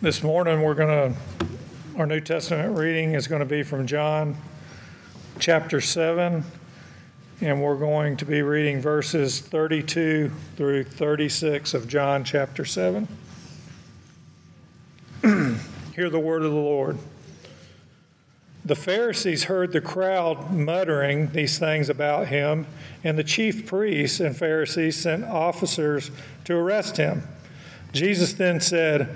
This morning, we're going to, our New Testament reading is going to be from John chapter 7, and we're going to be reading verses 32 through 36 of John chapter 7. Hear the word of the Lord. The Pharisees heard the crowd muttering these things about him, and the chief priests and Pharisees sent officers to arrest him. Jesus then said,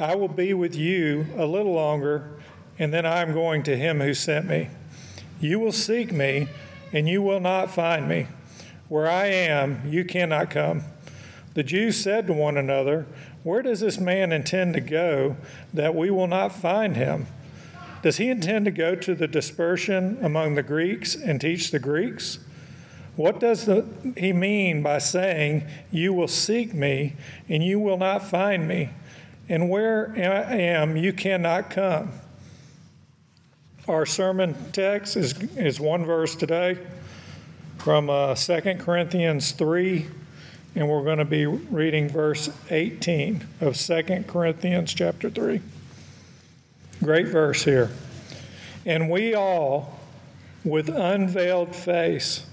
I will be with you a little longer, and then I am going to him who sent me. You will seek me, and you will not find me. Where I am, you cannot come. The Jews said to one another, Where does this man intend to go that we will not find him? Does he intend to go to the dispersion among the Greeks and teach the Greeks? What does the, he mean by saying, You will seek me, and you will not find me? And where I am, you cannot come. Our sermon text is, is one verse today from uh, 2 Corinthians 3, and we're going to be reading verse 18 of 2 Corinthians chapter 3. Great verse here. And we all, with unveiled face,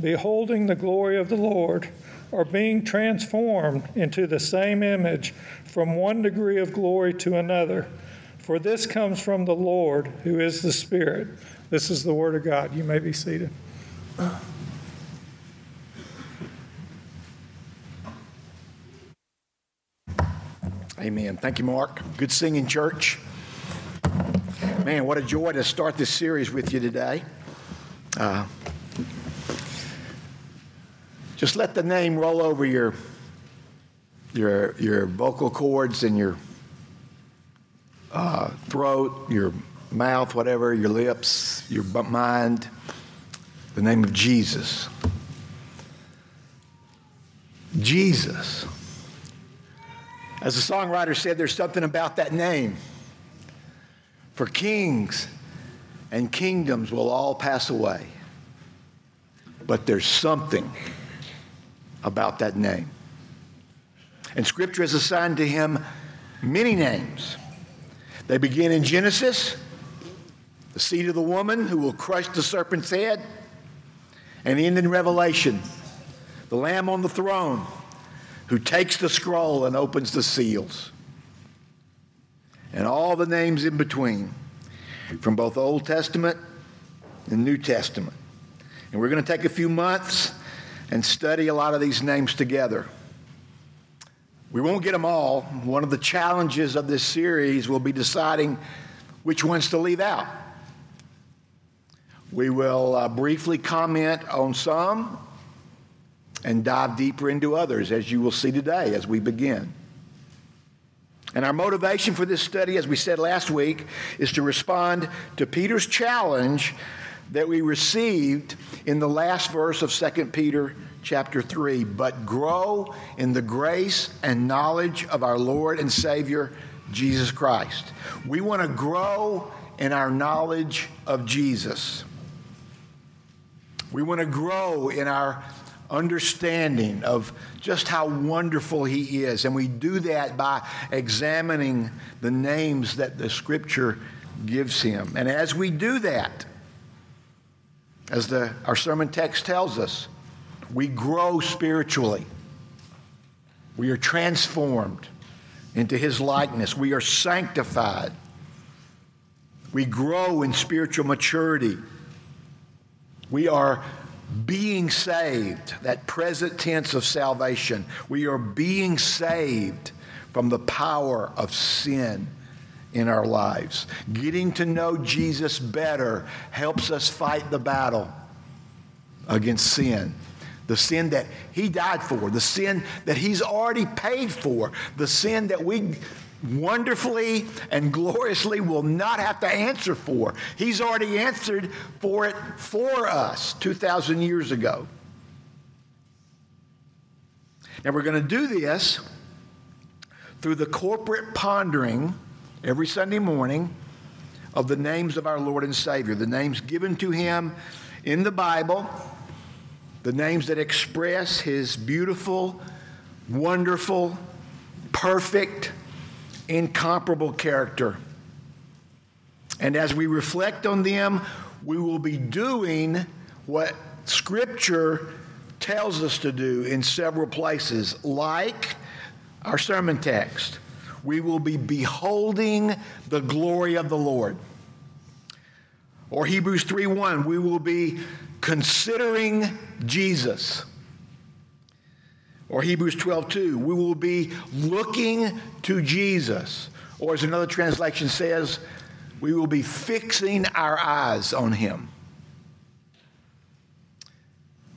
beholding the glory of the Lord, are being transformed into the same image from one degree of glory to another. For this comes from the Lord, who is the Spirit. This is the Word of God. You may be seated. Amen. Thank you, Mark. Good singing, church. Man, what a joy to start this series with you today. Uh, just let the name roll over your, your, your vocal cords and your uh, throat, your mouth, whatever, your lips, your mind. The name of Jesus. Jesus. As the songwriter said, there's something about that name. For kings and kingdoms will all pass away. But there's something about that name. And Scripture has assigned to him many names. They begin in Genesis, the seed of the woman who will crush the serpent's head, and end in Revelation, the Lamb on the throne who takes the scroll and opens the seals. And all the names in between from both Old Testament and New Testament. And we're going to take a few months and study a lot of these names together. We won't get them all. One of the challenges of this series will be deciding which ones to leave out. We will uh, briefly comment on some and dive deeper into others, as you will see today as we begin. And our motivation for this study, as we said last week, is to respond to Peter's challenge that we received in the last verse of 2 Peter chapter 3. But grow in the grace and knowledge of our Lord and Savior, Jesus Christ. We want to grow in our knowledge of Jesus. We want to grow in our understanding of just how wonderful He is. And we do that by examining the names that the Scripture gives Him. And as we do that, as the, our sermon text tells us, we grow spiritually. We are transformed into His likeness. We are sanctified. We grow in spiritual maturity. We are being saved, that present tense of salvation. We are being saved from the power of sin in our lives. Getting to know Jesus better helps us fight the battle against sin. The sin that he died for, the sin that he's already paid for, the sin that we wonderfully and gloriously will not have to answer for. He's already answered for it for us 2,000 years ago. Now we're going to do this through the corporate pondering every Sunday morning of the names of our Lord and Savior, the names given to him in the Bible, the names that express his beautiful, wonderful, perfect, incomparable character. And as we reflect on them, we will be doing what Scripture tells us to do in several places, like our sermon text. We will be beholding the glory of the Lord. Or Hebrews 3:1, we will be considering Jesus. Or Hebrews 12:2, we will be looking to Jesus. Or as another translation says, we will be fixing our eyes on him.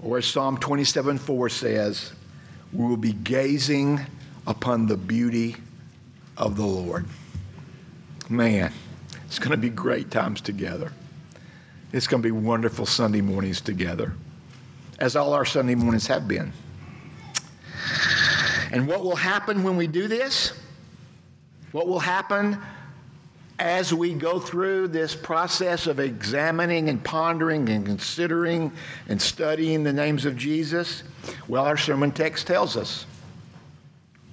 Or as Psalm 27 4 says, we will be gazing upon the beauty of the Lord. Man, it's going to be great times together. It's going to be wonderful Sunday mornings together, as all our Sunday mornings have been. And what will happen when we do this? What will happen as we go through this process of examining and pondering and considering and studying the names of Jesus? Well, our sermon text tells us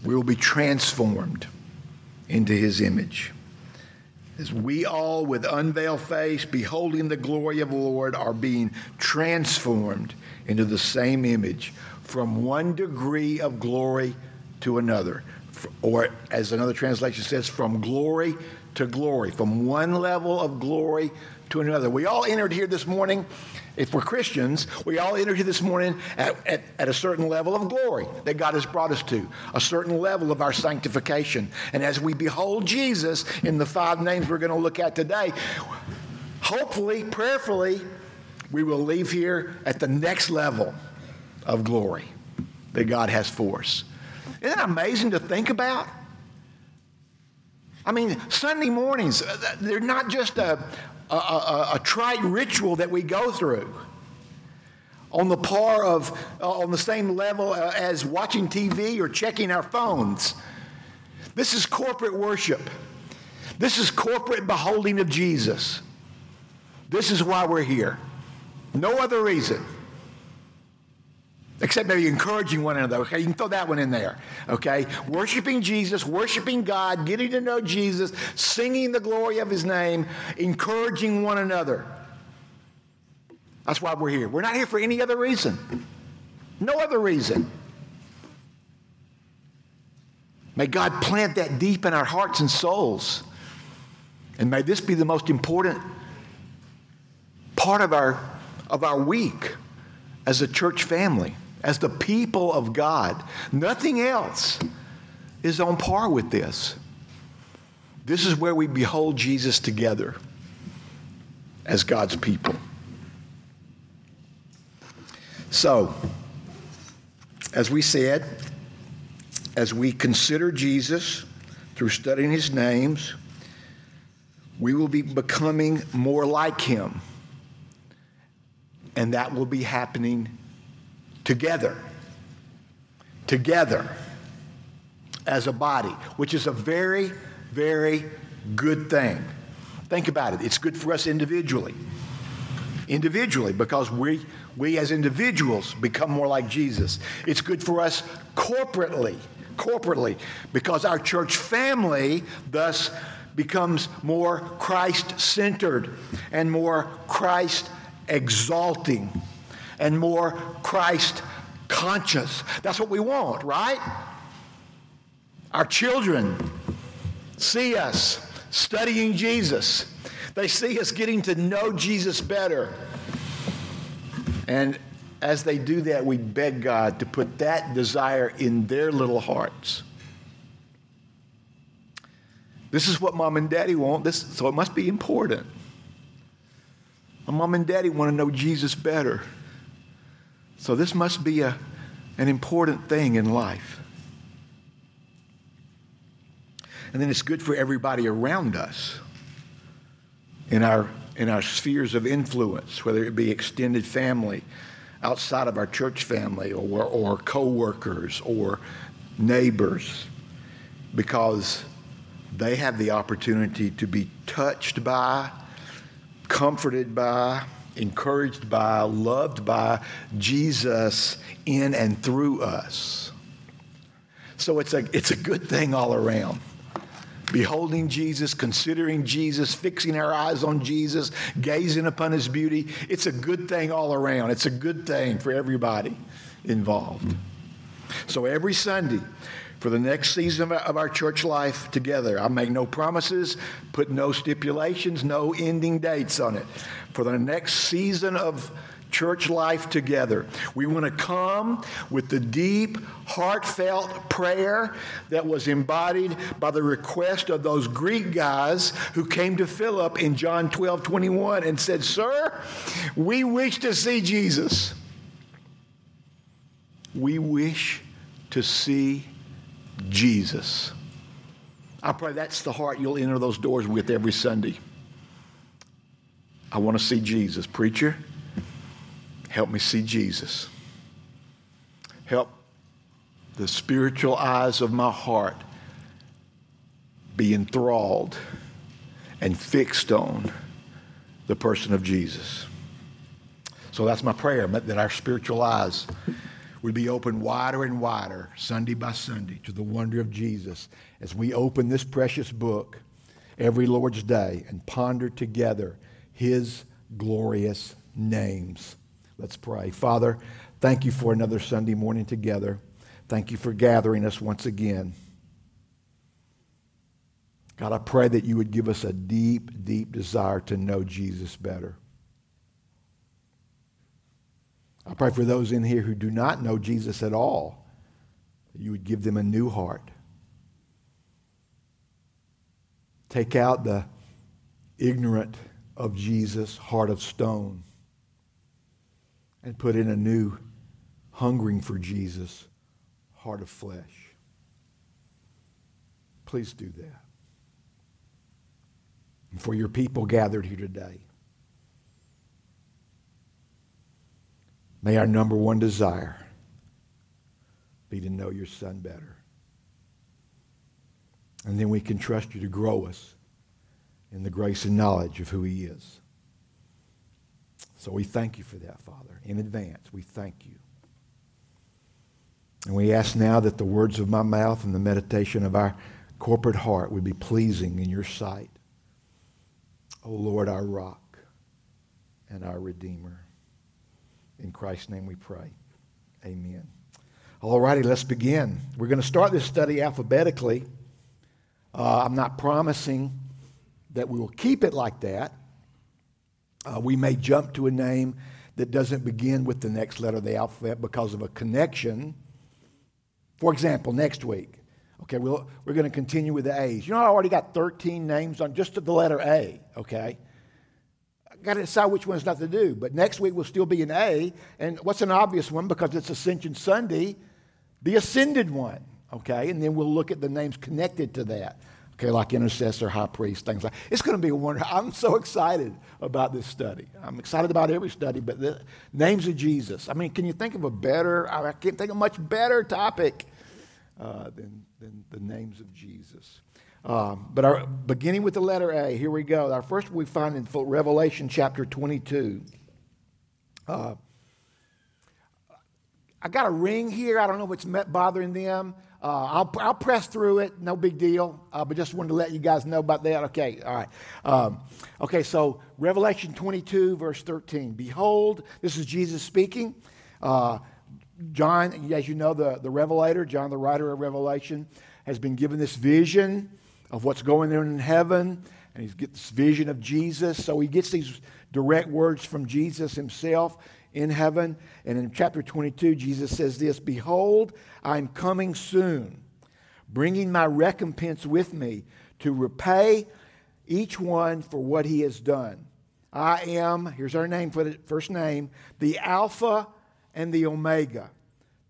we will be transformed into his image. As we all, with unveiled face, beholding the glory of the Lord, are being transformed into the same image from one degree of glory to another. Or, as another translation says, from glory to glory, from one level of glory to another. We all entered here this morning, if we're Christians, we all entered here this morning at, at, at, a certain level of glory that God has brought us to, a certain level of our sanctification. And as we behold Jesus in the five names we're going to look at today, hopefully, prayerfully, we will leave here at the next level of glory that God has for us. Isn't that amazing to think about? I mean, Sunday mornings, uh, they're not just a, a, a, a trite ritual that we go through on the par of, uh, on the same level uh, as watching TV or checking our phones. This is corporate worship. This is corporate beholding of Jesus. This is why we're here. No other reason except maybe encouraging one another. Okay, you can throw that one in there. Okay, worshiping Jesus, worshiping God, getting to know Jesus, singing the glory of his name, encouraging one another. That's why we're here. We're not here for any other reason. No other reason. May God plant that deep in our hearts and souls. And may this be the most important part of our, of our week as a church family as the people of God. Nothing else is on par with this. This is where we behold Jesus together as God's people. So, as we said, as we consider Jesus through studying his names, we will be becoming more like him. And that will be happening together. Together as a body, which is a very, very good thing. Think about it. It's good for us individually. Individually, because we, we as individuals become more like Jesus. It's good for us corporately, corporately, because our church family thus becomes more Christ centered and more Christ exalting and more Christ conscious. That's what we want, right? Our children see us studying Jesus. They see us getting to know Jesus better. And as they do that, we beg God to put that desire in their little hearts. This is what mom and daddy want, this, so it must be important. My mom and daddy want to know Jesus better. So this must be a, an important thing in life. And then it's good for everybody around us in our, in our spheres of influence, whether it be extended family, outside of our church family, or, or co workers, or neighbors, because they have the opportunity to be touched by, comforted by, encouraged by, loved by Jesus in and through us. So it's a, it's a good thing all around. beholding Jesus, considering Jesus, fixing our eyes on Jesus, gazing upon his beauty. It's a good thing all around. It's a good thing for everybody involved. So every Sunday, for the next season of our church life together. I make no promises, put no stipulations, no ending dates on it. For the next season of church life together. We want to come with the deep, heartfelt prayer that was embodied by the request of those Greek guys who came to Philip in John 12 21 and said, Sir, we wish to see Jesus. We wish to see Jesus. I pray that's the heart you'll enter those doors with every Sunday. I want to see Jesus. Preacher, Help me see Jesus. Help the spiritual eyes of my heart be enthralled and fixed on the person of Jesus. So that's my prayer, that our spiritual eyes would be opened wider and wider, Sunday by Sunday, to the wonder of Jesus as we open this precious book every Lord's Day and ponder together his glorious names. Let's pray. Father, thank you for another Sunday morning together. Thank you for gathering us once again. God, I pray that you would give us a deep, deep desire to know Jesus better. I pray for those in here who do not know Jesus at all, you would give them a new heart. Take out the ignorant of Jesus heart of stone and put in a new hungering for Jesus heart of flesh. Please do that. And for your people gathered here today, may our number one desire be to know your son better. And then we can trust you to grow us in the grace and knowledge of who he is. So we thank you for that, Father, in advance. We thank you. And we ask now that the words of my mouth and the meditation of our corporate heart would be pleasing in your sight. O oh Lord, our rock and our Redeemer. In Christ's name we pray. Amen. All righty, let's begin. We're going to start this study alphabetically. Uh, I'm not promising that we will keep it like that. Uh, we may jump to a name that doesn't begin with the next letter of the alphabet because of a connection. For example, next week, okay, we'll, we're going to continue with the A's. You know, I already got 13 names on just the letter A, okay? Got to decide which one's not to do. But next week will still be an A. And what's an obvious one because it's Ascension Sunday? The ascended one, okay? And then we'll look at the names connected to that. Okay, like intercessor, high priest, things like It's going to be a wonder. I'm so excited about this study. I'm excited about every study, but the names of Jesus. I mean, can you think of a better, I can't think of a much better topic uh, than, than the names of Jesus. Um, but our, beginning with the letter A, here we go. Our first we find in Revelation chapter 22. Uh, I got a ring here. I don't know if it's bothering them. Uh, I'll, I'll press through it, no big deal. Uh, but just wanted to let you guys know about that. Okay, all right. Um, okay, so Revelation 22, verse 13. Behold, this is Jesus speaking. Uh, John, as you know, the, the Revelator, John, the writer of Revelation, has been given this vision of what's going on in heaven, and he gets this vision of Jesus. So he gets these direct words from Jesus himself in heaven. And in chapter 22, Jesus says this Behold, I'm coming soon, bringing my recompense with me to repay each one for what he has done. I am, here's our name for the first name, the Alpha and the Omega,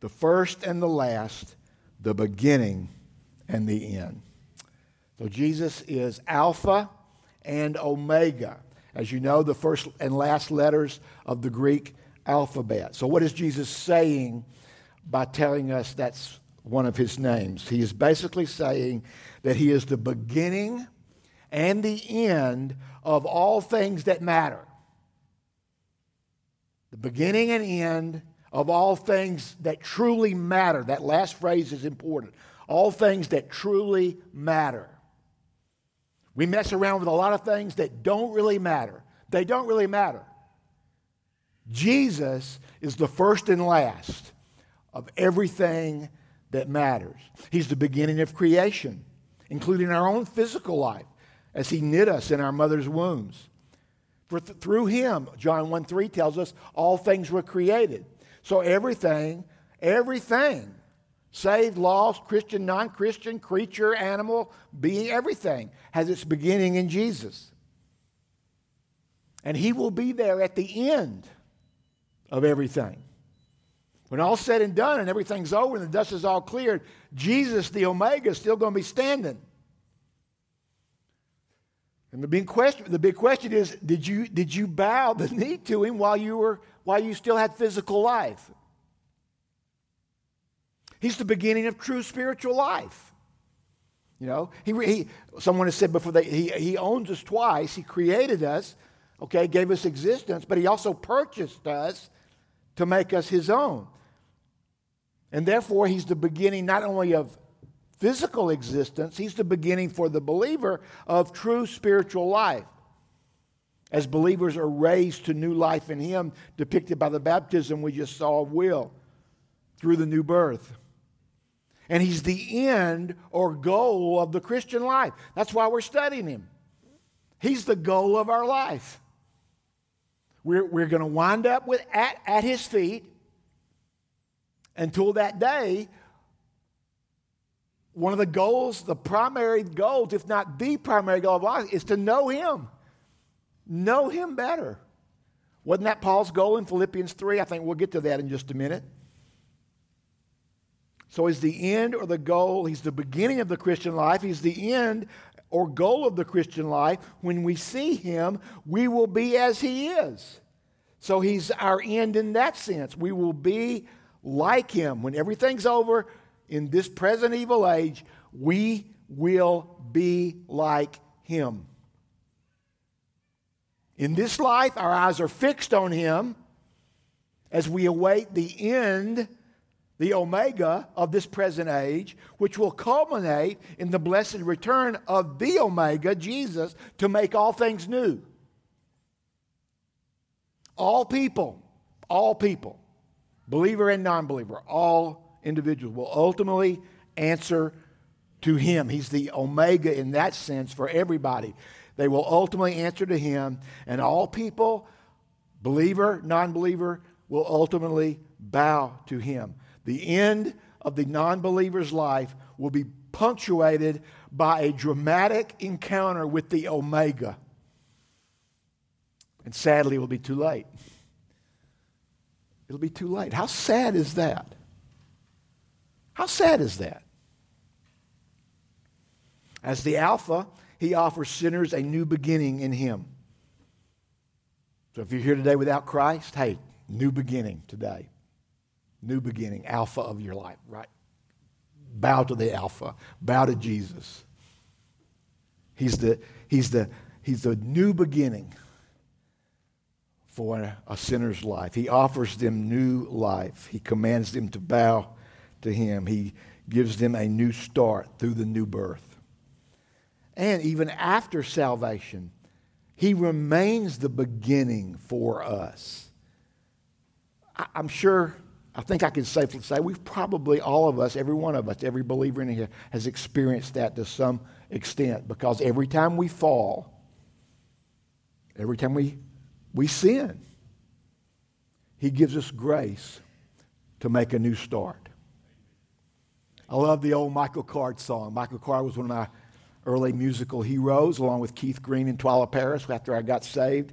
the first and the last, the beginning and the end. So Jesus is Alpha and Omega. As you know, the first and last letters of the Greek alphabet. So, what is Jesus saying by telling us that's one of his names? He is basically saying that he is the beginning and the end of all things that matter. The beginning and end of all things that truly matter. That last phrase is important. All things that truly matter. We mess around with a lot of things that don't really matter. They don't really matter. Jesus is the first and last of everything that matters. He's the beginning of creation, including our own physical life, as He knit us in our mother's wombs. For th- through Him, John 1 3 tells us, all things were created. So everything, everything, saved, lost, Christian, non Christian, creature, animal, being, everything has its beginning in Jesus. And He will be there at the end of everything. When all's said and done and everything's over and the dust is all cleared, Jesus, the Omega, is still going to be standing. And the big question, the big question is, did you, did you bow the knee to him while you, were, while you still had physical life? He's the beginning of true spiritual life. You know, he, he, someone has said before that he, he owns us twice. He created us, okay, gave us existence, but he also purchased us to make us his own. And therefore, he's the beginning not only of physical existence, he's the beginning for the believer of true spiritual life. As believers are raised to new life in him, depicted by the baptism we just saw of Will through the new birth. And he's the end or goal of the Christian life. That's why we're studying him. He's the goal of our life. We're, we're going to wind up with at, at his feet until that day, one of the goals, the primary goals, if not the primary goal of life, is to know Him. Know Him better. Wasn't that Paul's goal in Philippians 3? I think we'll get to that in just a minute. So, he's the end or the goal? He's the beginning of the Christian life. He's the end or goal of the Christian life. When we see Him, we will be as He is. So, He's our end in that sense. We will be like him. When everything's over in this present evil age, we will be like him. In this life, our eyes are fixed on him as we await the end, the omega of this present age, which will culminate in the blessed return of the omega, Jesus, to make all things new. All people, all people believer and non believer, all individuals will ultimately answer to Him. He's the Omega in that sense for everybody. They will ultimately answer to Him, and all people, believer, non believer, will ultimately bow to Him. The end of the non believer's life will be punctuated by a dramatic encounter with the Omega. And sadly, it will be too late it'll be too late. How sad is that? How sad is that? As the Alpha, he offers sinners a new beginning in him. So if you're here today without Christ, hey, new beginning today. New beginning, Alpha of your life, right? Bow to the Alpha, bow to Jesus. He's the, he's the, he's the new beginning for a sinner's life. He offers them new life. He commands them to bow to Him. He gives them a new start through the new birth. And even after salvation, He remains the beginning for us. I'm sure, I think I can safely say, we've probably, all of us, every one of us, every believer in here, has experienced that to some extent because every time we fall, every time we we sin. He gives us grace to make a new start. I love the old Michael Card song. Michael Card was one of my early musical heroes, along with Keith Green and Twila Paris after I got saved.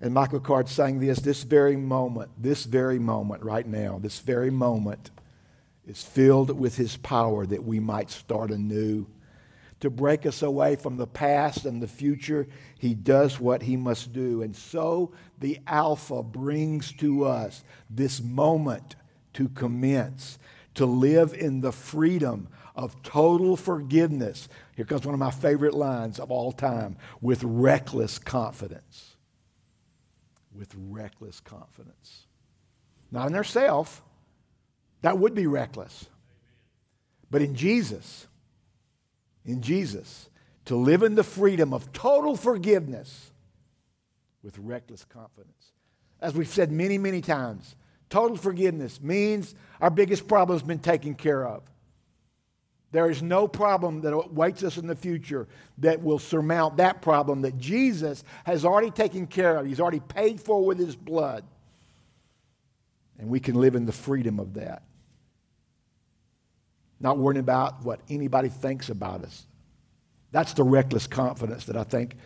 And Michael Card sang this this very moment, this very moment right now, this very moment is filled with his power that we might start anew to break us away from the past and the future, he does what he must do. And so the Alpha brings to us this moment to commence, to live in the freedom of total forgiveness. Here comes one of my favorite lines of all time with reckless confidence. With reckless confidence. Not in ourselves, that would be reckless. But in Jesus, in Jesus to live in the freedom of total forgiveness with reckless confidence. As we've said many, many times, total forgiveness means our biggest problem has been taken care of. There is no problem that awaits us in the future that will surmount that problem that Jesus has already taken care of. He's already paid for with his blood. And we can live in the freedom of that. Not worrying about what anybody thinks about us. That's the reckless confidence that I think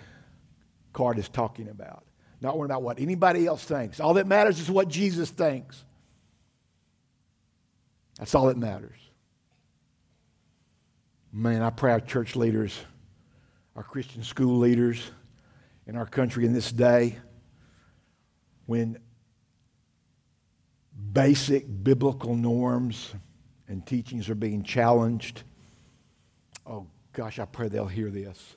Card is talking about. Not worrying about what anybody else thinks. All that matters is what Jesus thinks. That's all that matters. Man, I pray our church leaders, our Christian school leaders in our country in this day, when basic biblical norms and teachings are being challenged, oh gosh, I pray they'll hear this.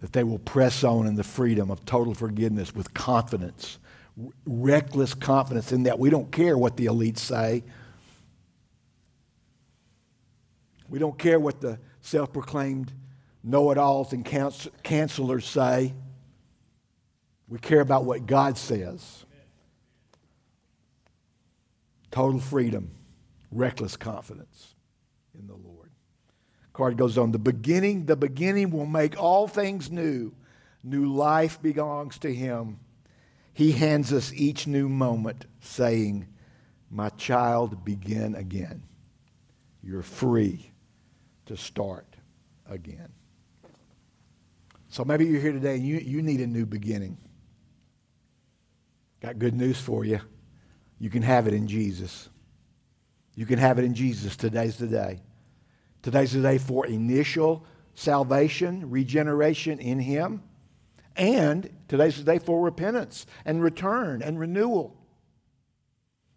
That they will press on in the freedom of total forgiveness with confidence, reckless confidence in that we don't care what the elites say. We don't care what the self proclaimed know it alls and counselors say. We care about what God says. Total freedom, reckless confidence in the Lord. Card goes on. The beginning, the beginning will make all things new. New life belongs to him. He hands us each new moment, saying, My child, begin again. You're free to start again. So maybe you're here today and you, you need a new beginning. Got good news for you. You can have it in Jesus. You can have it in Jesus. Today's the day. Today's the day for initial salvation, regeneration in Him. And today's the day for repentance and return and renewal.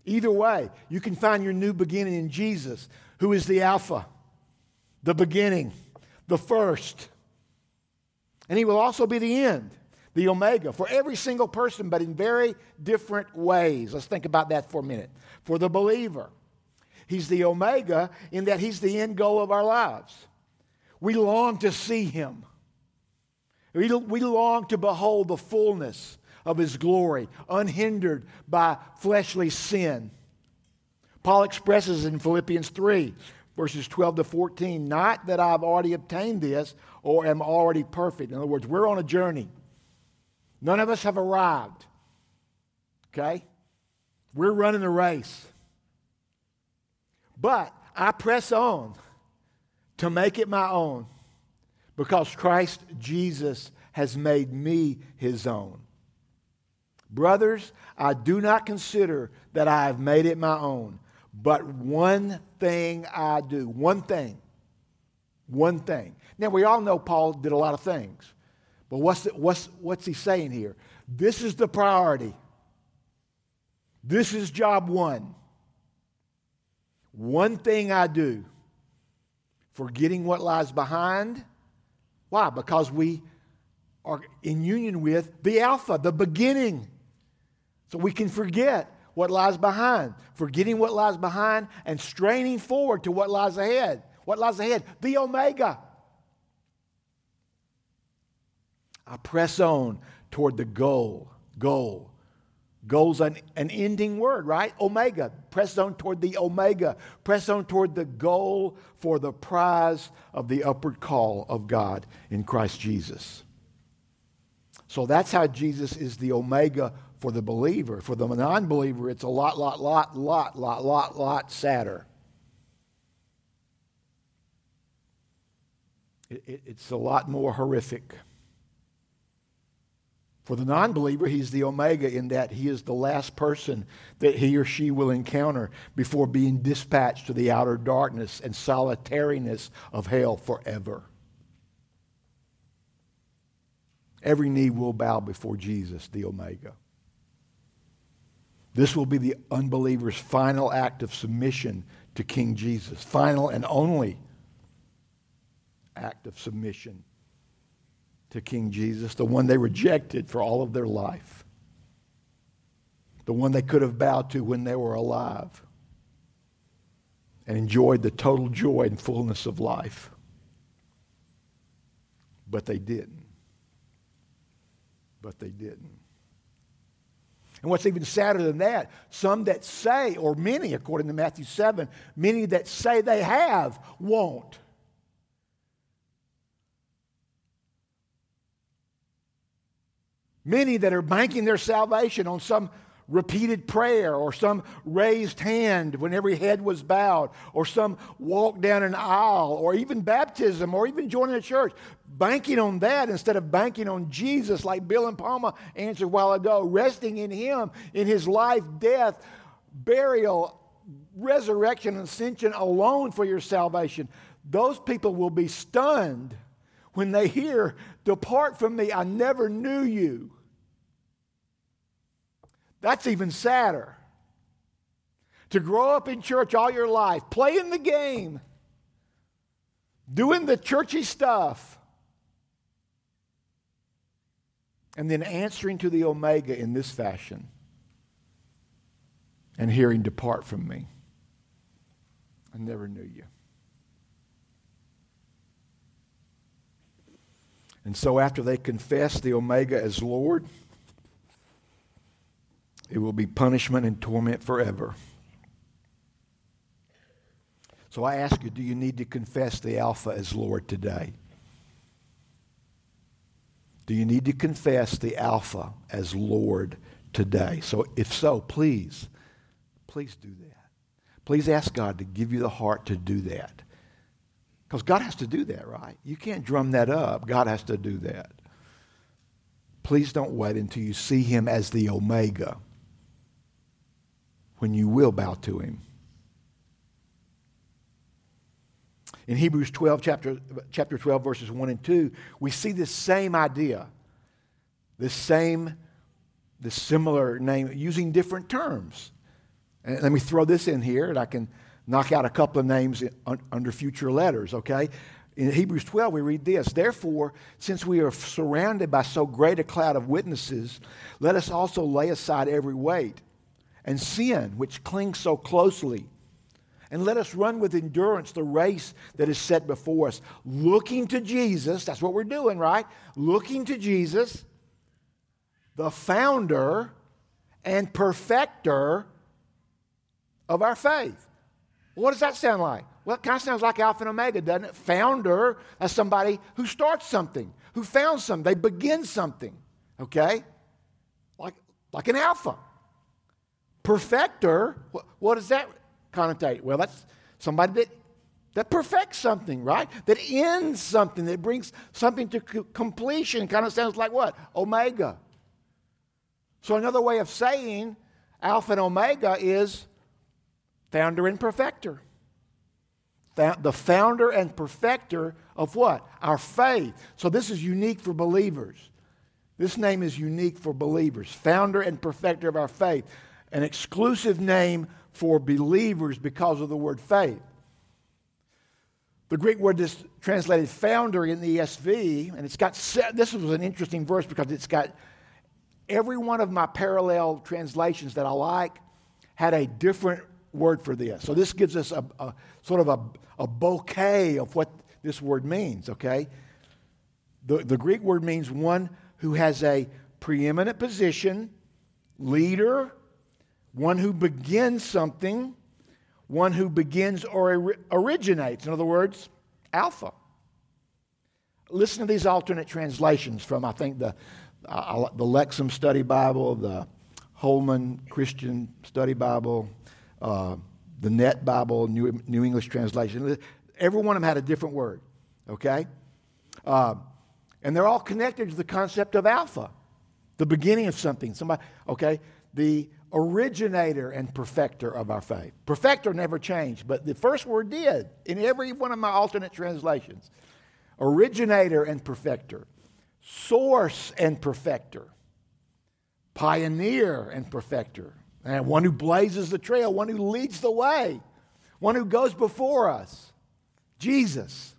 Either way, you can find your new beginning in Jesus, who is the Alpha the beginning, the first. And he will also be the end, the Omega, for every single person, but in very different ways. Let's think about that for a minute. For the believer, he's the Omega in that he's the end goal of our lives. We long to see him. We, we long to behold the fullness of his glory, unhindered by fleshly sin. Paul expresses in Philippians 3 verses 12 to 14. Not that I've already obtained this or am already perfect. In other words, we're on a journey. None of us have arrived. Okay? We're running a race. But I press on to make it my own because Christ Jesus has made me his own. Brothers, I do not consider that I have made it my own. But one thing I do, one thing, one thing. Now, we all know Paul did a lot of things, but what's, the, what's, what's he saying here? This is the priority. This is job one. One thing I do, forgetting what lies behind. Why? Because we are in union with the Alpha, the beginning. So we can forget what lies behind, forgetting what lies behind, and straining forward to what lies ahead. What lies ahead? The Omega. I press on toward the goal. Goal. Goal's an, an ending word, right? Omega. Press on toward the Omega. Press on toward the goal for the prize of the upward call of God in Christ Jesus. So that's how Jesus is the Omega for the believer. For the non believer, it's a lot, lot, lot, lot, lot, lot, lot sadder. It, it, it's a lot more horrific. For the non believer, he's the Omega in that he is the last person that he or she will encounter before being dispatched to the outer darkness and solitariness of hell forever. Every knee will bow before Jesus, the Omega. This will be the unbeliever's final act of submission to King Jesus, final and only act of submission to King Jesus, the one they rejected for all of their life, the one they could have bowed to when they were alive and enjoyed the total joy and fullness of life. But they didn't. But they didn't. And what's even sadder than that, some that say, or many, according to Matthew 7, many that say they have won't. Many that are banking their salvation on some repeated prayer or some raised hand when every head was bowed or some walk down an aisle or even baptism or even joining a church banking on that instead of banking on jesus like bill and palma answered a while ago resting in him in his life death burial resurrection ascension alone for your salvation those people will be stunned when they hear depart from me i never knew you that's even sadder. To grow up in church all your life, playing the game, doing the churchy stuff, and then answering to the Omega in this fashion and hearing, Depart from me. I never knew you. And so, after they confess the Omega as Lord, it will be punishment and torment forever. So I ask you, do you need to confess the Alpha as Lord today? Do you need to confess the Alpha as Lord today? So if so, please, please do that. Please ask God to give you the heart to do that. Because God has to do that, right? You can't drum that up. God has to do that. Please don't wait until you see Him as the Omega when you will bow to him. In Hebrews 12, chapter, chapter 12, verses 1 and 2, we see this same idea, this same, this similar name, using different terms. And let me throw this in here, and I can knock out a couple of names under future letters, okay? In Hebrews 12, we read this Therefore, since we are surrounded by so great a cloud of witnesses, let us also lay aside every weight and sin, which clings so closely. And let us run with endurance the race that is set before us, looking to Jesus. That's what we're doing, right? Looking to Jesus, the founder and perfecter of our faith. What does that sound like? Well, it kind of sounds like Alpha and Omega, doesn't it? Founder as somebody who starts something, who found something, they begin something, okay? Like, like an Alpha. Perfecter, what does that connotate? Well, that's somebody that, that perfects something, right? That ends something, that brings something to completion. Kind of sounds like what? Omega. So, another way of saying Alpha and Omega is founder and perfecter. The founder and perfecter of what? Our faith. So, this is unique for believers. This name is unique for believers. Founder and perfecter of our faith an exclusive name for believers because of the word faith. The Greek word is translated founder in the ESV, and it's got, this was an interesting verse because it's got every one of my parallel translations that I like had a different word for this. So this gives us a, a sort of a, a, bouquet of what this word means, okay? The, the Greek word means one who has a preeminent position, leader, one who begins something, one who begins or originates. In other words, Alpha. Listen to these alternate translations from, I think, the, uh, the Lexham Study Bible, the Holman Christian Study Bible, uh, the Net Bible, New, New English Translation. Every one of them had a different word, okay? Uh, and they're all connected to the concept of alpha, the beginning of something. Somebody, okay? The originator and perfecter of our faith. Perfecter never changed, but the first word did in every one of my alternate translations. Originator and perfecter, source and perfecter, pioneer and perfecter, and one who blazes the trail, one who leads the way, one who goes before us. Jesus.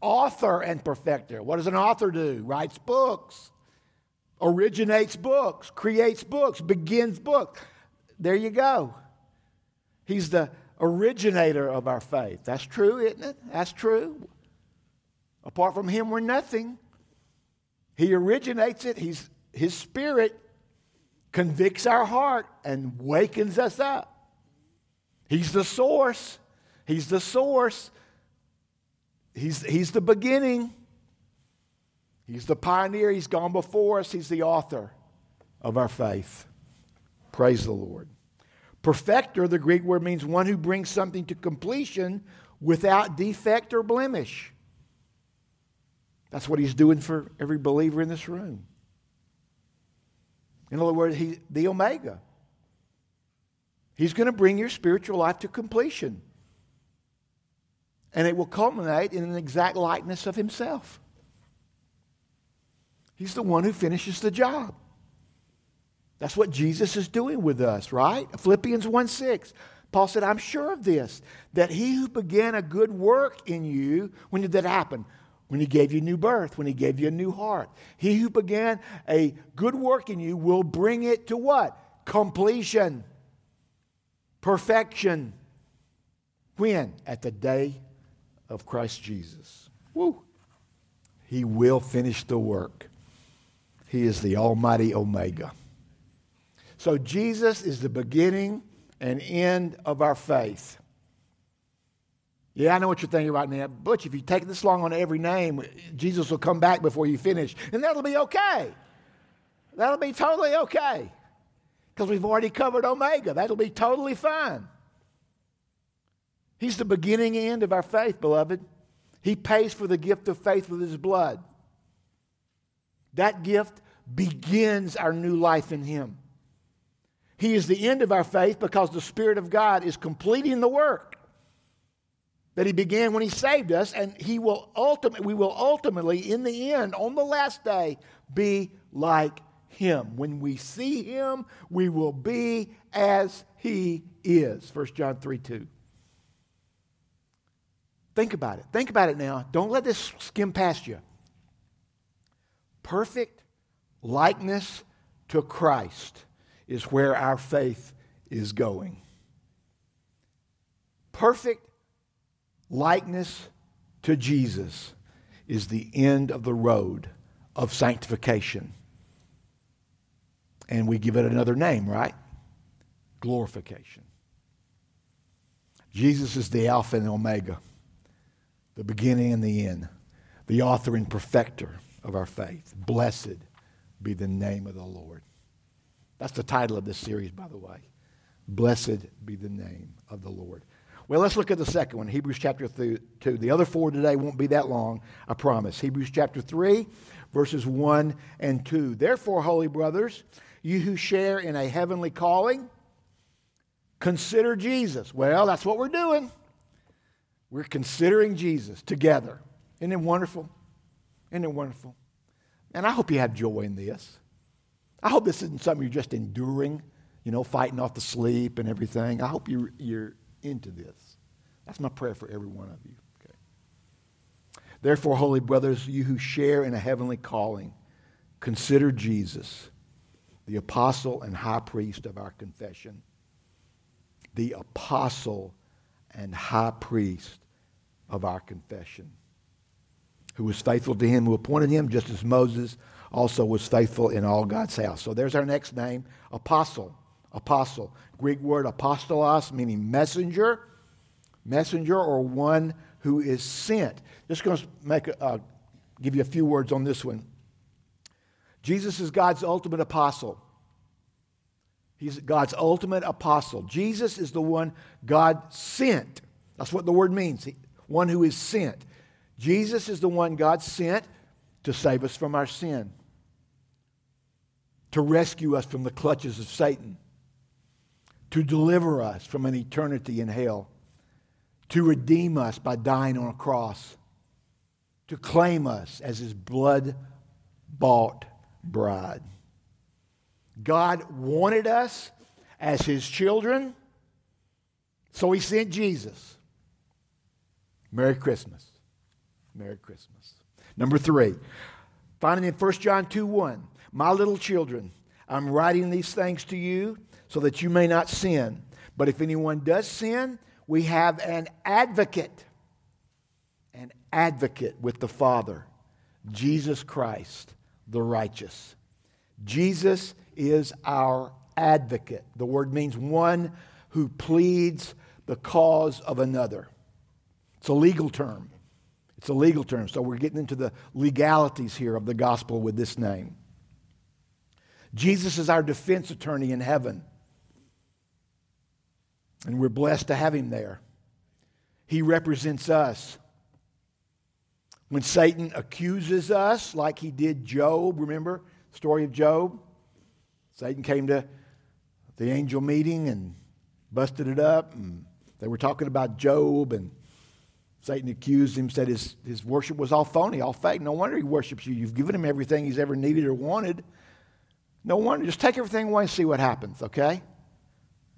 Author and perfecter. What does an author do? Writes books originates books, creates books, begins books. There you go. He's the originator of our faith. That's true, isn't it? That's true. Apart from Him, we're nothing. He originates it, He's, His Spirit convicts our heart and wakens us up. He's the source. He's the source. He's, he's the beginning. He's the pioneer. He's gone before us. He's the author of our faith. Praise the Lord. Perfecter, the Greek word means one who brings something to completion without defect or blemish. That's what he's doing for every believer in this room. In other words, he, the Omega. He's going to bring your spiritual life to completion. And it will culminate in an exact likeness of himself. He's the one who finishes the job. That's what Jesus is doing with us, right? Philippians 1 6. Paul said, I'm sure of this, that he who began a good work in you, when did that happen? When he gave you new birth, when he gave you a new heart. He who began a good work in you will bring it to what? Completion, perfection. When? At the day of Christ Jesus. Woo. He will finish the work. He is the Almighty Omega. So Jesus is the beginning and end of our faith. Yeah, I know what you're thinking right now. Butch, if you take this long on every name, Jesus will come back before you finish, and that'll be okay. That'll be totally okay. Because we've already covered Omega. That'll be totally fine. He's the beginning and end of our faith, beloved. He pays for the gift of faith with his blood. That gift begins our new life in him. He is the end of our faith because the Spirit of God is completing the work that He began when He saved us, and He will ultimately, we will ultimately, in the end, on the last day, be like Him. When we see Him, we will be as He is. 1 John 3 2. Think about it. Think about it now. Don't let this skim past you. Perfect likeness to Christ is where our faith is going. Perfect likeness to Jesus is the end of the road of sanctification. And we give it another name, right? Glorification. Jesus is the Alpha and Omega, the beginning and the end, the author and perfecter of our faith. Blessed be the name of the Lord. That's the title of this series, by the way. Blessed be the name of the Lord. Well, let's look at the second one, Hebrews chapter 2. The other four today won't be that long, I promise. Hebrews chapter 3, verses 1 and 2. Therefore, holy brothers, you who share in a heavenly calling, consider Jesus. Well, that's what we're doing. We're considering Jesus together. Isn't it wonderful? Isn't it wonderful? And I hope you have joy in this. I hope this isn't something you're just enduring, you know, fighting off the sleep and everything. I hope you're, you're into this. That's my prayer for every one of you. Okay. Therefore, holy brothers, you who share in a heavenly calling, consider Jesus, the apostle and high priest of our confession. The apostle and high priest of our confession, who was faithful to him who appointed him, just as Moses also was faithful in all God's house. So there's our next name, apostle. Apostle. Greek word apostolos, meaning messenger, messenger or one who is sent. Just going to make a, uh, give you a few words on this one. Jesus is God's ultimate apostle. He's God's ultimate apostle. Jesus is the one God sent. That's what the word means. One who is sent. Jesus is the one God sent to save us from our sin to rescue us from the clutches of Satan, to deliver us from an eternity in hell, to redeem us by dying on a cross, to claim us as his blood bought bride. God wanted us as his children, so he sent Jesus. Merry Christmas. Merry Christmas. Number three, finding in 1 John 2 1. My little children, I'm writing these things to you so that you may not sin. But if anyone does sin, we have an advocate. An advocate with the Father, Jesus Christ, the righteous. Jesus is our advocate. The word means one who pleads the cause of another. It's a legal term. It's a legal term. So we're getting into the legalities here of the gospel with this name. Jesus is our defense attorney in heaven. And we're blessed to have him there. He represents us. When Satan accuses us, like he did Job, remember the story of Job? Satan came to the angel meeting and busted it up. And they were talking about Job, and Satan accused him, said his, his worship was all phony, all fake. No wonder he worships you. You've given him everything he's ever needed or wanted. No wonder. Just take everything away and see what happens, okay?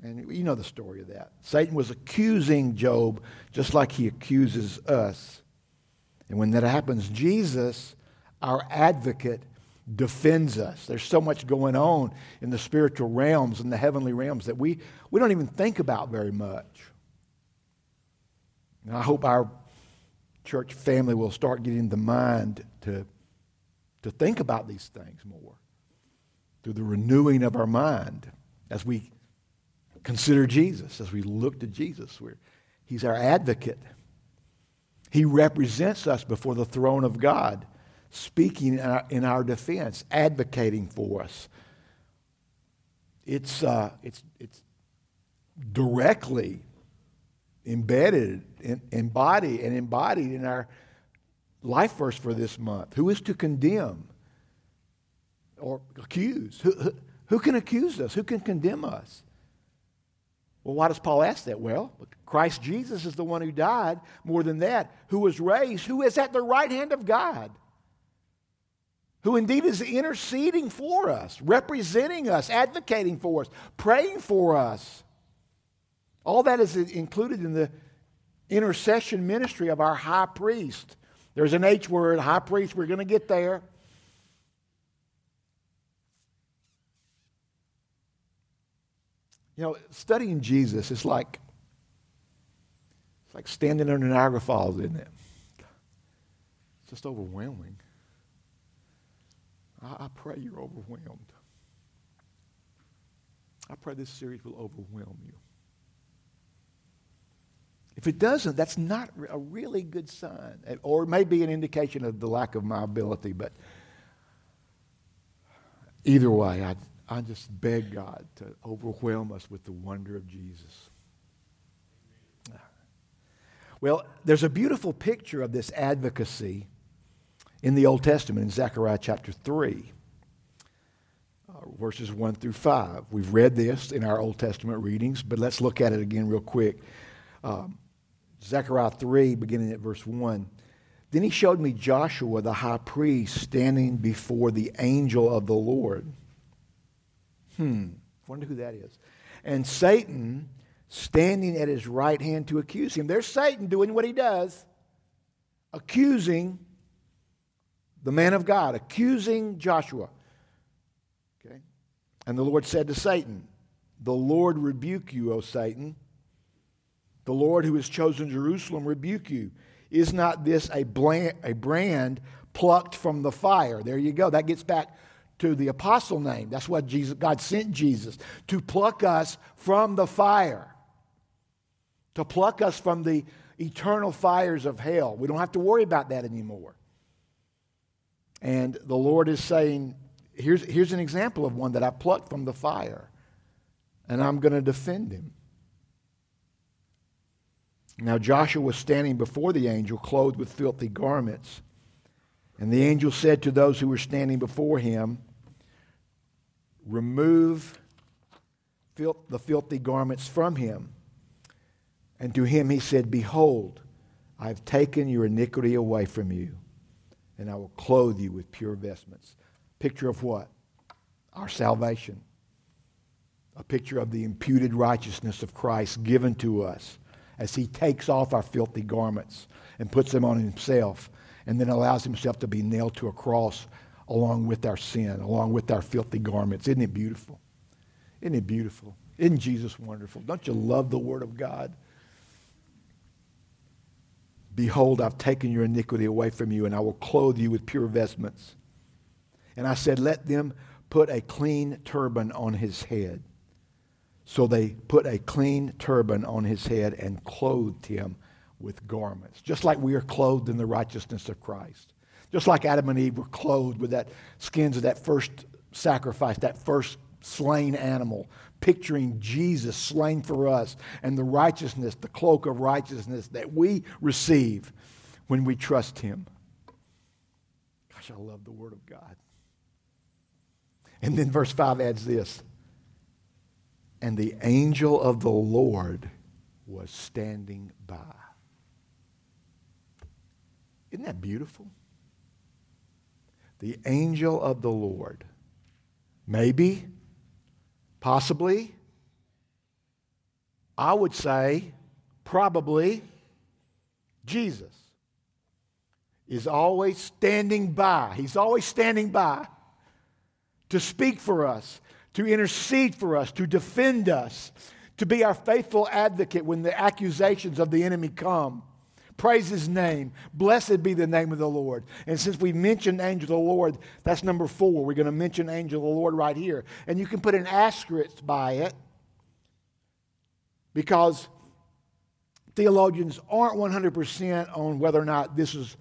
And you know the story of that. Satan was accusing Job just like he accuses us. And when that happens, Jesus, our advocate, defends us. There's so much going on in the spiritual realms and the heavenly realms that we, we don't even think about very much. And I hope our church family will start getting the mind to, to think about these things more through the renewing of our mind as we consider Jesus, as we look to Jesus. We're, he's our advocate. He represents us before the throne of God, speaking in our, in our defense, advocating for us. It's, uh, it's, it's directly embedded, in, embodied, and embodied in our life verse for this month. Who is to condemn or accuse? Who, who, who can accuse us? Who can condemn us? Well, why does Paul ask that? Well, Christ Jesus is the one who died. More than that, who was raised, who is at the right hand of God, who indeed is interceding for us, representing us, advocating for us, praying for us. All that is included in the intercession ministry of our high priest. There's an H word, high priest, we're going to get there. You know, studying Jesus is like it's like standing under Niagara Falls, isn't it? It's just overwhelming. I, I pray you're overwhelmed. I pray this series will overwhelm you. If it doesn't, that's not a really good sign. Or it may be an indication of the lack of my ability, but either way, I, I just beg God to overwhelm us with the wonder of Jesus. Well, there's a beautiful picture of this advocacy in the Old Testament in Zechariah chapter 3, uh, verses 1 through 5. We've read this in our Old Testament readings, but let's look at it again real quick. Um, Zechariah 3, beginning at verse 1. Then he showed me Joshua the high priest standing before the angel of the Lord. Hmm, wonder who that is. And Satan standing at his right hand to accuse him. There's Satan doing what he does, accusing the man of God, accusing Joshua. Okay? And the Lord said to Satan, The Lord rebuke you, O Satan. The Lord who has chosen Jerusalem rebuke you. Is not this a, bland, a brand plucked from the fire? There you go. That gets back to the apostle name. That's what Jesus, God sent Jesus to pluck us from the fire, to pluck us from the eternal fires of hell. We don't have to worry about that anymore. And the Lord is saying, here's, here's an example of one that I plucked from the fire, and I'm going to defend him. Now Joshua was standing before the angel, clothed with filthy garments. And the angel said to those who were standing before him, remove the filthy garments from him. And to him he said, Behold, I have taken your iniquity away from you, and I will clothe you with pure vestments. Picture of what? Our salvation. A picture of the imputed righteousness of Christ given to us as he takes off our filthy garments and puts them on himself and then allows himself to be nailed to a cross along with our sin, along with our filthy garments. Isn't it beautiful? Isn't it beautiful? Isn't Jesus wonderful? Don't you love the Word of God? Behold, I've taken your iniquity away from you, and I will clothe you with pure vestments. And I said, Let them put a clean turban on his head. So they put a clean turban on his head and clothed him with garments, just like we are clothed in the righteousness of Christ. Just like Adam and Eve were clothed with that skins of that first sacrifice, that first slain animal, picturing Jesus slain for us and the righteousness, the cloak of righteousness that we receive when we trust Him. Gosh, I love the Word of God. And then verse 5 adds this And the angel of the Lord was standing by. Isn't that beautiful? The angel of the Lord. Maybe Possibly. I would say, probably, Jesus is always standing by. He's always standing by to speak for us, to intercede for us, to defend us, to be our faithful advocate when the accusations of the enemy come. Praise his name. Blessed be the name of the Lord. And since we mentioned angel of the Lord, that's number four. We're going to mention angel of the Lord right here. And you can put an asterisk by it because theologians aren't 100% on whether or not this is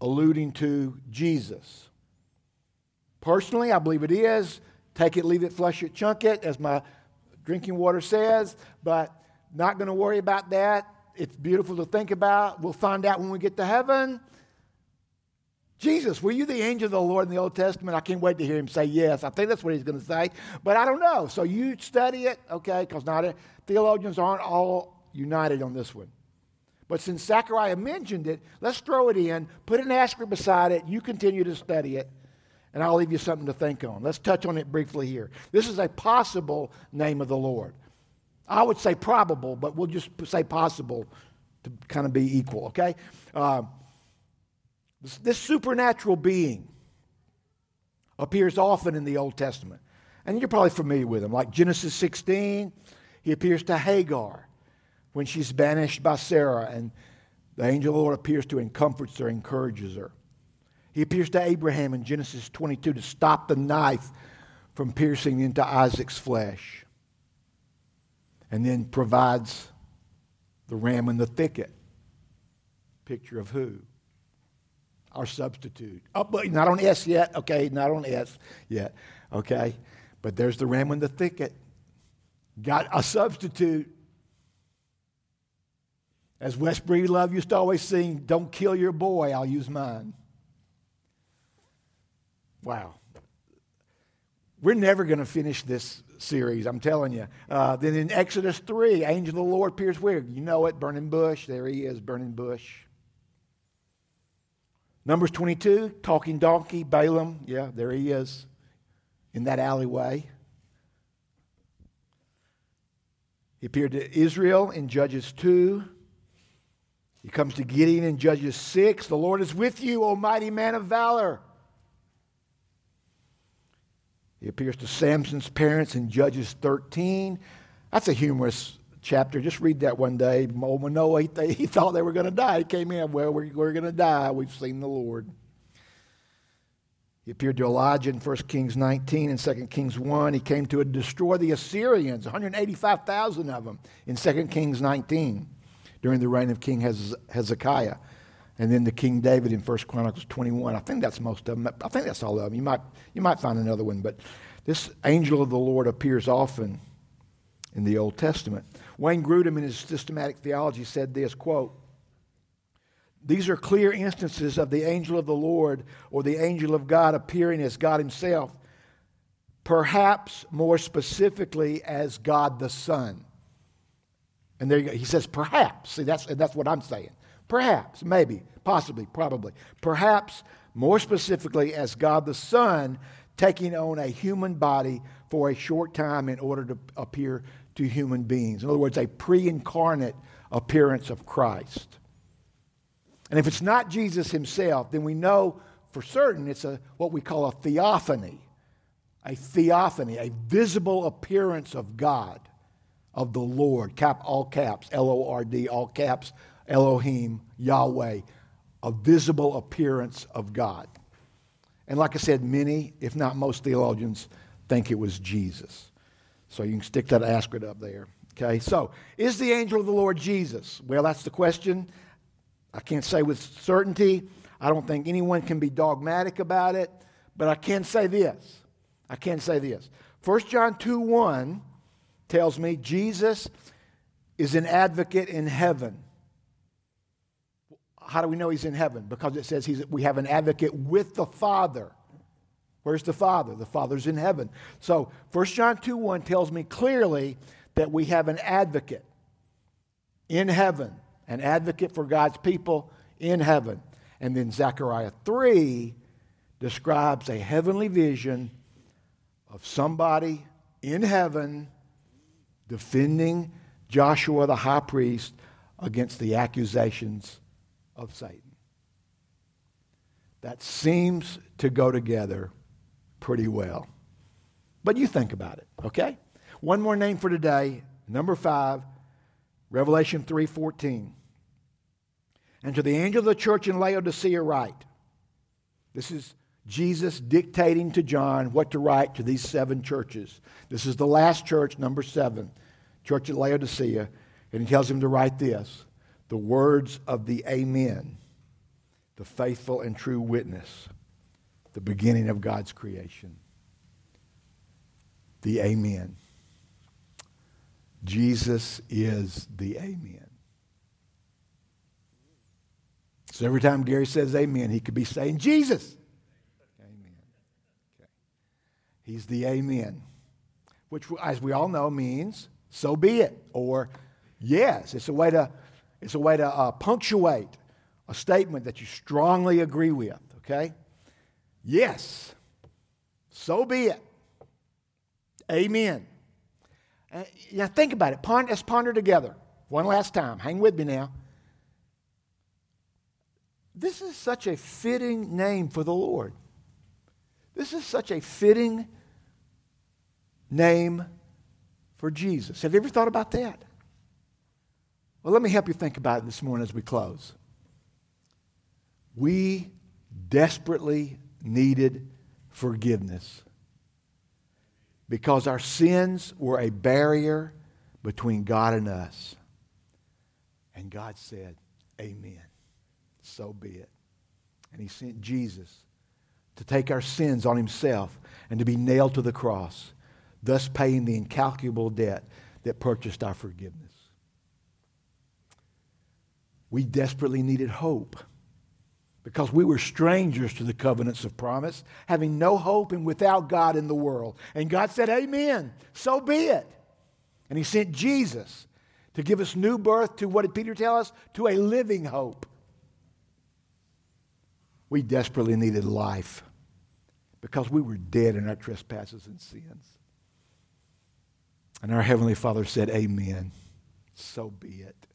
alluding to Jesus. Personally, I believe it is. Take it, leave it, flush it, chunk it, as my drinking water says, but not going to worry about that it's beautiful to think about. We'll find out when we get to heaven. Jesus, were you the angel of the Lord in the Old Testament? I can't wait to hear him say yes. I think that's what he's going to say, but I don't know. So you study it, okay? Because not a, theologians aren't all united on this one. But since Zechariah mentioned it, let's throw it in, put an asterisk beside it. You continue to study it, and I'll leave you something to think on. Let's touch on it briefly here. This is a possible name of the Lord. I would say probable, but we'll just say possible to kind of be equal, okay? Uh, this, this supernatural being appears often in the Old Testament. And you're probably familiar with him. Like Genesis 16, he appears to Hagar when she's banished by Sarah, and the angel of the Lord appears to and comforts her, encourages her. He appears to Abraham in Genesis 22 to stop the knife from piercing into Isaac's flesh and then provides the ram in the thicket. Picture of who? Our substitute. Oh, but not on S yet. Okay, not on S yet. Okay, but there's the ram in the thicket. Got a substitute. As Wes Breedlove used to always sing, Don't kill your boy, I'll use mine. Wow. We're never going to finish this series, I'm telling you. Uh, then in Exodus 3, angel of the Lord appears where? You know it, burning bush. There he is, burning bush. Numbers 22, talking donkey, Balaam. Yeah, there he is in that alleyway. He appeared to Israel in Judges 2. He comes to Gideon in Judges 6. The Lord is with you, O mighty man of valor. He appears to Samson's parents in Judges 13. That's a humorous chapter. Just read that one day. Old Manoah, he, he thought they were going to die. He came in, well, we're, we're going to die. We've seen the Lord. He appeared to Elijah in 1 Kings 19 and 2 Kings 1. He came to destroy the Assyrians, 185,000 of them, in 2 Kings 19 during the reign of King Hezekiah and then the King David in 1 Chronicles 21. I think that's most of them. I think that's all of them. You might, you might find another one, but this angel of the Lord appears often in the Old Testament. Wayne Grudem in his systematic theology said this, quote, these are clear instances of the angel of the Lord or the angel of God appearing as God himself, perhaps more specifically as God the Son. And there you go. He says, perhaps. See, that's, that's what I'm saying. Perhaps, maybe, possibly, probably. Perhaps, more specifically, as God the Son taking on a human body for a short time in order to appear to human beings. In other words, a pre incarnate appearance of Christ. And if it's not Jesus himself, then we know for certain it's a, what we call a theophany. A theophany, a visible appearance of God, of the Lord, cap, all caps, L O R D, all caps, Elohim, Yahweh, a visible appearance of God. And like I said, many, if not most theologians, think it was Jesus. So you can stick that asterisk up there. Okay, so is the angel of the Lord Jesus? Well, that's the question. I can't say with certainty. I don't think anyone can be dogmatic about it, but I can say this. I can say this. 1 John 2 1 tells me Jesus is an advocate in heaven. How do we know he's in heaven? Because it says he's, we have an advocate with the Father. Where's the Father? The Father's in heaven. So 1 John 2 1 tells me clearly that we have an advocate in heaven, an advocate for God's people in heaven. And then Zechariah 3 describes a heavenly vision of somebody in heaven defending Joshua the high priest against the accusations of Satan. That seems to go together pretty well. But you think about it, okay? One more name for today, number 5, Revelation 3:14. And to the angel of the church in Laodicea write. This is Jesus dictating to John what to write to these seven churches. This is the last church, number seven, church at Laodicea. And he tells him to write this the words of the Amen, the faithful and true witness, the beginning of God's creation. The Amen. Jesus is the Amen. So every time Gary says amen, he could be saying Jesus. Amen. He's the Amen, which, as we all know, means so be it, or yes. It's a way to, it's a way to uh, punctuate a statement that you strongly agree with, okay? Yes, so be it. Amen. Uh, now think about it. Ponder, let's ponder together one last time. Hang with me now. This is such a fitting name for the Lord. This is such a fitting name for Jesus. Have you ever thought about that? Well, let me help you think about it this morning as we close. We desperately needed forgiveness because our sins were a barrier between God and us. And God said, Amen. So be it. And He sent Jesus to take our sins on himself and to be nailed to the cross, thus paying the incalculable debt that purchased our forgiveness. We desperately needed hope because we were strangers to the covenants of promise, having no hope and without God in the world. And God said, Amen, so be it. And He sent Jesus to give us new birth to what did Peter tell us? To a living hope. We desperately needed life because we were dead in our trespasses and sins. And our Heavenly Father said, Amen. So be it.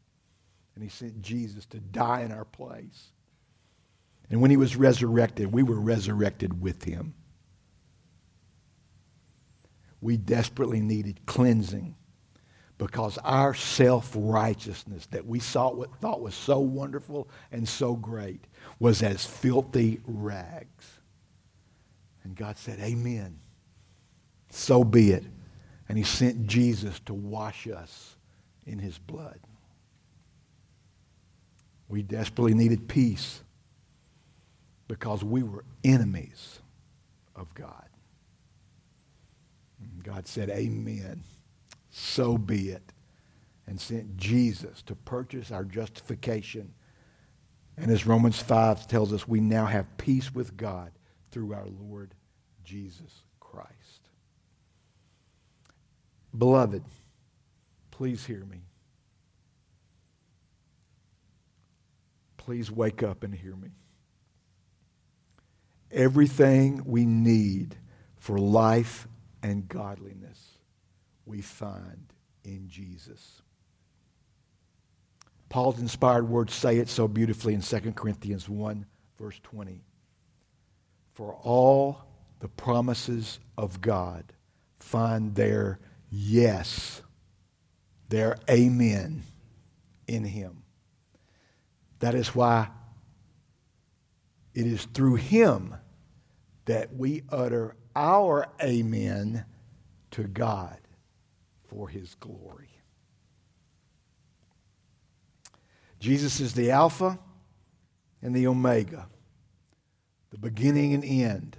And He sent Jesus to die in our place. And when He was resurrected, we were resurrected with Him. We desperately needed cleansing because our self righteousness that we thought was so wonderful and so great was as filthy rags. And God said, Amen. So be it. And He sent Jesus to wash us in His blood. We desperately needed peace because we were enemies of God. And God said, Amen so be it, and sent Jesus to purchase our justification. And as Romans 5 tells us, we now have peace with God through our Lord Jesus Christ. Beloved, please hear me. Please wake up and hear me. Everything we need for life and godliness we find in Jesus. Paul's inspired words say it so beautifully in 2 Corinthians 1, verse 20. For all the promises of God find their yes, their amen in Him. That is why it is through him that we utter our amen to God for his glory. Jesus is the Alpha and the Omega, the beginning and end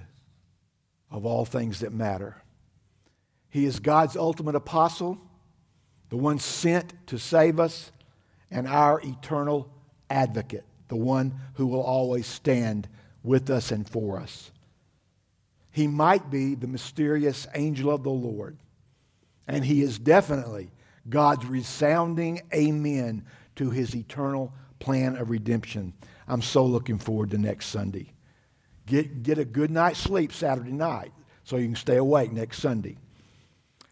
of all things that matter. He is God's ultimate apostle, the one sent to save us, and our eternal advocate, the one who will always stand with us and for us. He might be the mysterious angel of the Lord, and he is definitely God's resounding amen to his eternal plan of redemption. I'm so looking forward to next Sunday. Get, get a good night's sleep Saturday night so you can stay awake next Sunday.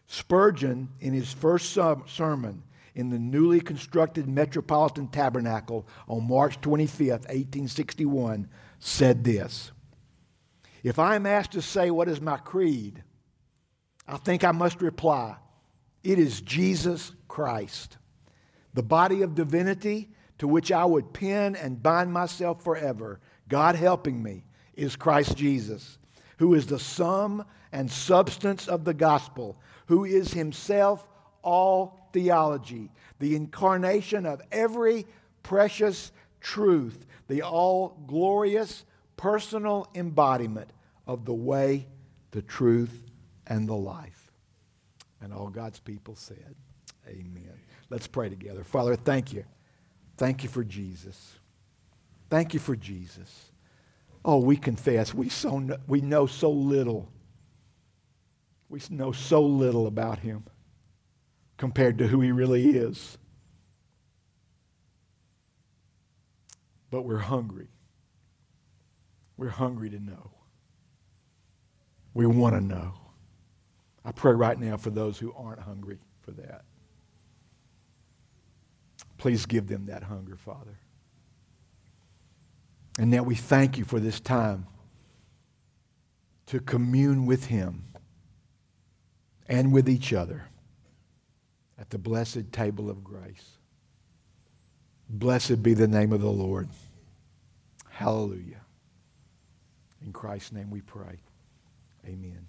Spurgeon, in his first sermon in the newly constructed Metropolitan Tabernacle on March 25th, 1861, said this If I am asked to say what is my creed, I think I must reply, it is Jesus Christ, the body of divinity to which I would pin and bind myself forever, God helping me, is Christ Jesus, who is the sum and substance of the gospel, who is himself all theology, the incarnation of every precious truth, the all glorious personal embodiment of the way, the truth, and the life. And all God's people said, Amen. Let's pray together. Father, thank you. Thank you for Jesus. Thank you for Jesus. Oh, we confess we, so, we know so little. We know so little about him compared to who he really is. But we're hungry. We're hungry to know. We want to know. I pray right now for those who aren't hungry for that. Please give them that hunger, Father. And now we thank you for this time to commune with Him and with each other at the blessed table of grace. Blessed be the name of the Lord. Hallelujah. In Christ's name we pray. Amen.